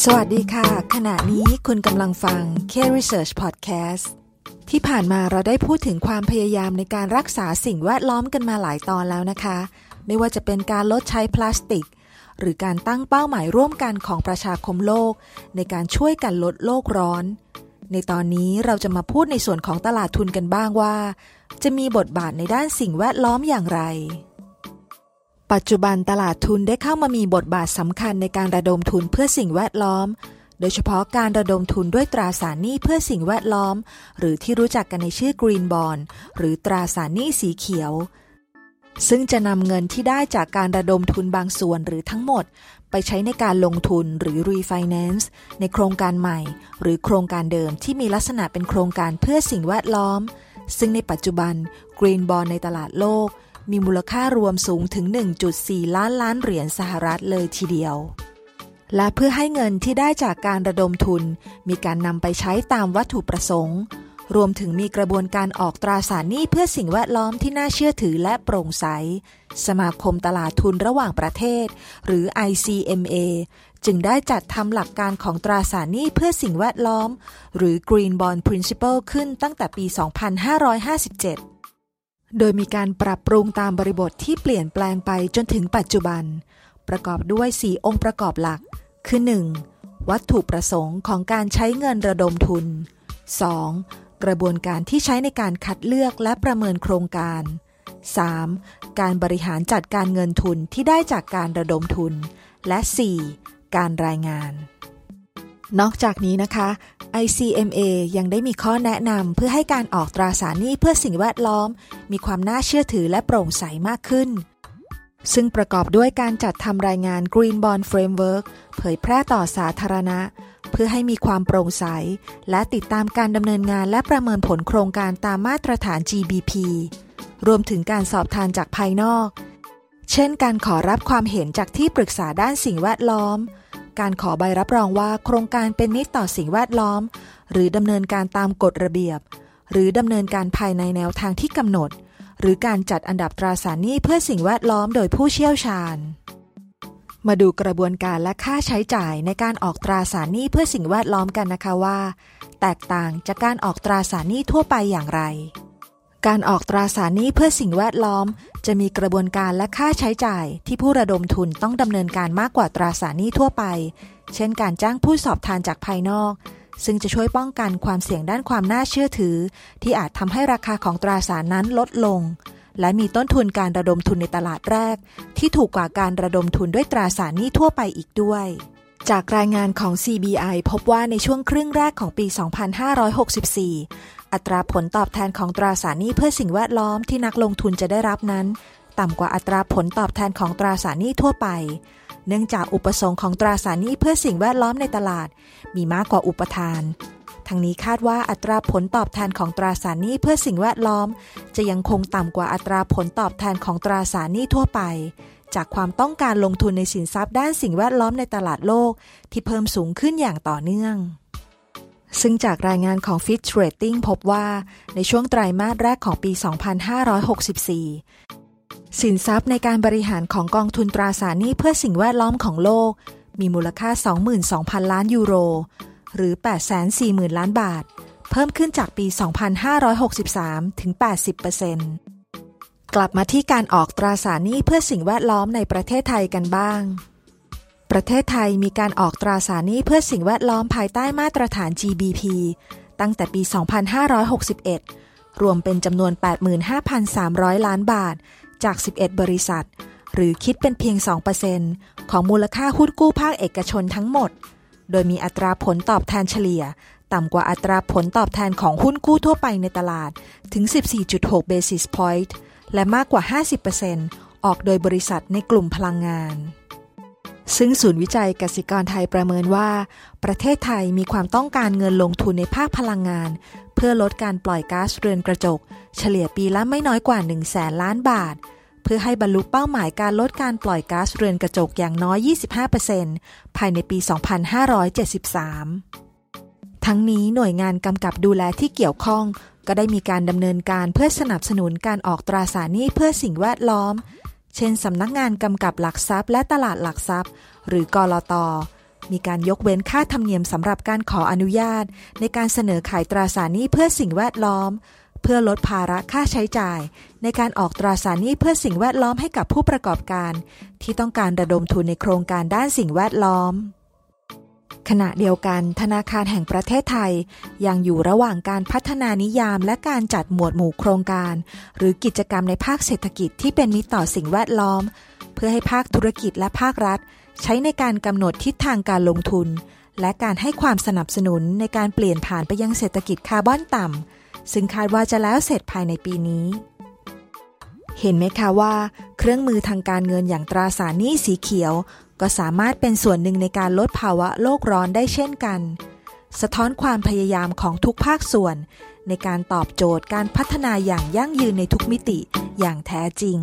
สวัสดีค่ะ ขณะนี้คุณกำลังฟัง K Research Podcast ที่ผ่านมาเราได้พูดถึงความพยายามในการรักษาสิ่งแวดล้อมกันมาหลายตอนแล้วนะคะ ไม่ว่าจะเป็นการลดใช้พลาสติก หรือการตั้งเป้าหมายร่วมกันของประชาคมโลก ในการช่วยกันลดโลกร้อน ในตอนนี้เราจะมาพูดในส่วนของตลาดทุนกันบ้างว่า จะมีบทบาทในด้านสิ่งแวดล้อมอย่างไร ปัจจุบันตลาดทุนได้เข้ามามีบทบาทสำคัญในการระดมทุนเพื่อสิ่งแวดล้อม โดยเฉพาะการระดมทุนด้วยตราสารหนี้เพื่อสิ่งแวดล้อม หรือที่รู้จักกันในชื่อ Green Bond หรือตราสารหนี้สีเขียว ซึ่งจะนำเงินที่ได้จากการระดมทุนบางส่วนหรือทั้งหมด ไปใช้ในการลงทุนหรือ refinance ในโครงการใหม่ หรือโครงการเดิมที่มีลักษณะเป็นโครงการเพื่อสิ่งแวดล้อม ซึ่งในปัจจุบัน Green Bond ในตลาดโลก มีมูลค่ารวมสูงถึง 1.4 ล้านล้านเหรียญสหรัฐเลยทีเดียว และเพื่อให้เงินที่ได้จากการระดมทุน มีการนำไปใช้ตามวัตถุประสงค์ รวมถึงมีกระบวนการออกตราสารหนี้เพื่อสิ่งแวดล้อมที่น่าเชื่อถือและโปร่งใส สมาคมตลาดทุนระหว่างประเทศ หรือ ICMA จึงได้จัดทำหลักการของตราสารหนี้เพื่อสิ่งแวดล้อม หรือ Green Bond Principle ขึ้นตั้งแต่ปี 2557 โดยมีการปรับปรุงตามบริบทที่เปลี่ยนแปลงไปจนถึงปัจจุบัน ประกอบด้วย 4 องค์ประกอบหลัก คือ 1. วัตถุประสงค์ของการใช้เงินระดมทุน 2. กระบวนการที่ใช้ในการคัดเลือกและประเมินโครงการ 3. การบริหารจัดการเงินทุนที่ได้จากการระดมทุน และ 4. การรายงาน นอกจากนี้นะคะ ICMA ยังได้มีข้อแนะนำเพื่อให้การออกตราสารหนี้เพื่อสิ่งแวดล้อม มีความน่าเชื่อถือและโปร่งใสมากขึ้น ซึ่งประกอบด้วยการจัดทำรายงาน Green Bond Framework เผยแพร่ต่อสาธารณะ เพื่อให้มีความโปร่งใส และติดตามการดำเนินงานและประเมินผลโครงการตามมาตรฐาน GBP รวมถึงการสอบทานจากภายนอก เช่น การขอรับความเห็นจากที่ปรึกษาด้านสิ่งแวดล้อม การขอใบรับรองว่าโครงการเป็นมิตรต่อสิ่งแวดล้อม หรือดำเนินการตามกฎระเบียบ หรือดำเนินการภายในแนวทางที่กำหนด หรือการจัดอันดับตราสารหนี้เพื่อสิ่งแวดล้อมโดยผู้เชี่ยวชาญ มาดูกระบวนการและค่าใช้จ่ายในการออกตราสารหนี้เพื่อสิ่งแวดล้อมกันนะคะว่า แตกต่างจากการออกตราสารหนี้ทั่วไปอย่างไร การออกตราสารหนี้เพื่อสิ่งแวดล้อม จะมีกระบวนการและค่าใช้จ่ายที่ผู้ระดมทุนต้องดำเนินการมากกว่าตราสารหนี้ทั่วไป เช่นการจ้างผู้สอบทานจากภายนอก ซึ่งจะช่วยป้องกันความเสี่ยงด้านความน่าเชื่อถือ ที่อาจทำให้ราคาของตราสารนั้นลดลง และมีต้นทุนการระดมทุนในตลาดแรก ที่ถูกกว่าการระดมทุนด้วยตราสารหนี้ทั่วไปอีกด้วยจากรายงานของ CBI พบว่าในช่วงครึ่งแรกของปี 2564 อัตราผลตอบแทนของตราสารหนี้เพื่อสิ่งแวดล้อมที่นักลงทุนจะได้รับนั้น ต่ำกว่าอัตราผลตอบแทนของตราสารหนี้ทั่วไป เนื่องจากอุปสงค์ของตราสารหนี้เพื่อสิ่งแวดล้อมในตลาด มีมากกว่าอุปทาน ทั้งนี้คาดว่าอัตราผลตอบแทนของตราสารหนี้เพื่อสิ่งแวดล้อม จะยังคงต่ำกว่าอัตราผลตอบแทนของตราสารหนี้ทั่วไป จากความต้องการลงทุนในสินทรัพย์ด้านสิ่งแวดล้อมในตลาดโลก ที่เพิ่มสูงขึ้นอย่างต่อเนื่อง ซึ่งจากรายงานของ Fitch Rating พบว่าในช่วงไตรมาสแรกของปี 2564 สินทรัพย์ในการบริหารของกองทุนตราสารหนี้เพื่อสิ่งแวดล้อมของโลก มีมูลค่า 22,000 ล้านยูโร หรือ 840,000 ล้านบาท เพิ่มขึ้นจากปี 2563 ถึง 80%กลับมาที่การออกตราสารหนี้เพื่อสิ่งแวดล้อมในประเทศไทยกันบ้าง ประเทศไทยมีการออกตราสารหนี้เพื่อสิ่งแวดล้อมภายใต้มาตรฐาน GBP ตั้งแต่ปี 2561 รวมเป็นจำนวน 85,300 ล้านบาท จาก 11 บริษัท หรือคิดเป็นเพียง 2%ของมูลค่าหุ้นกู้ภาคเอกชนทั้งหมด โดยมีอัตราผลตอบแทนเฉลี่ย ต่ำกว่าอัตราผลตอบแทนของหุ้นกู้ทั่วไปในตลาดถึง 14.6 basis point และมากกว่า 50%ออกโดยบริษัทในกลุ่มพลังงาน ซึ่งศูนย์วิจัยกสิกรไทยประเมินว่า ประเทศไทยมีความต้องการเงินลงทุนในภาคพลังงาน เพื่อลดการปล่อยก๊าซเรือนกระจก เฉลี่ยปีละไม่น้อยกว่า1แสนล้านบาท เพื่อให้บรรลุเป้าหมายการลดการปล่อยก๊าซเรือนกระจกอย่างน้อย 25%ภายในปี 2573ทั้งนี้หน่วยงานกำกับดูแลที่เกี่ยวข้อง ก็ได้มีการดำเนินการเพื่อสนับสนุนการออกตราสารหนี้เพื่อสิ่งแวดล้อม เช่นสำนักงานกำกับหลักทรัพย์และตลาดหลักทรัพย์ หรือกรตอมีการยกเว้นค่าธรรมเนียมสำหรับการขออนุญาต ในการเสนอขายตราสารหนี้เพื่อสิ่งแวดล้อม เพื่อลดภาระค่าใช้จ่าย ในการออกตราสารหนี้เพื่อสิ่งแวดล้อมให้กับผู้ประกอบการ ที่ต้องการระดมทุนในโครงการด้านสิ่งแวดล้อม ขณะเดียวกันธนาคารแห่งประเทศไทย ยังอยู่ระหว่างการพัฒนานิยามและการจัดหมวดหมู่โครงการ หรือกิจกรรมในภาคเศรษฐกิจที่เป็นมิตรต่อสิ่งแวดล้อม เพื่อให้ภาคธุรกิจและภาครัฐ ใช้ในการกำหนดทิศทางการลงทุน และการให้ความสนับสนุนในการเปลี่ยนผ่านไปยังเศรษฐกิจคาร์บอนต่ำซึ่งคาดว่าจะแล้วเสร็จภายในปีนี้เห็นไหมคะว่า เครื่องมือทางการเงินอย่างตราสารหนี้สีเขียว ก็สามารถเป็นส่วนหนึ่งในการลดภาวะโลกร้อนได้เช่นกัน สะท้อนความพยายามของทุกภาคส่วน ในการตอบโจทย์การพัฒนาอย่างยั่งยืนในทุกมิติอย่างแท้จริง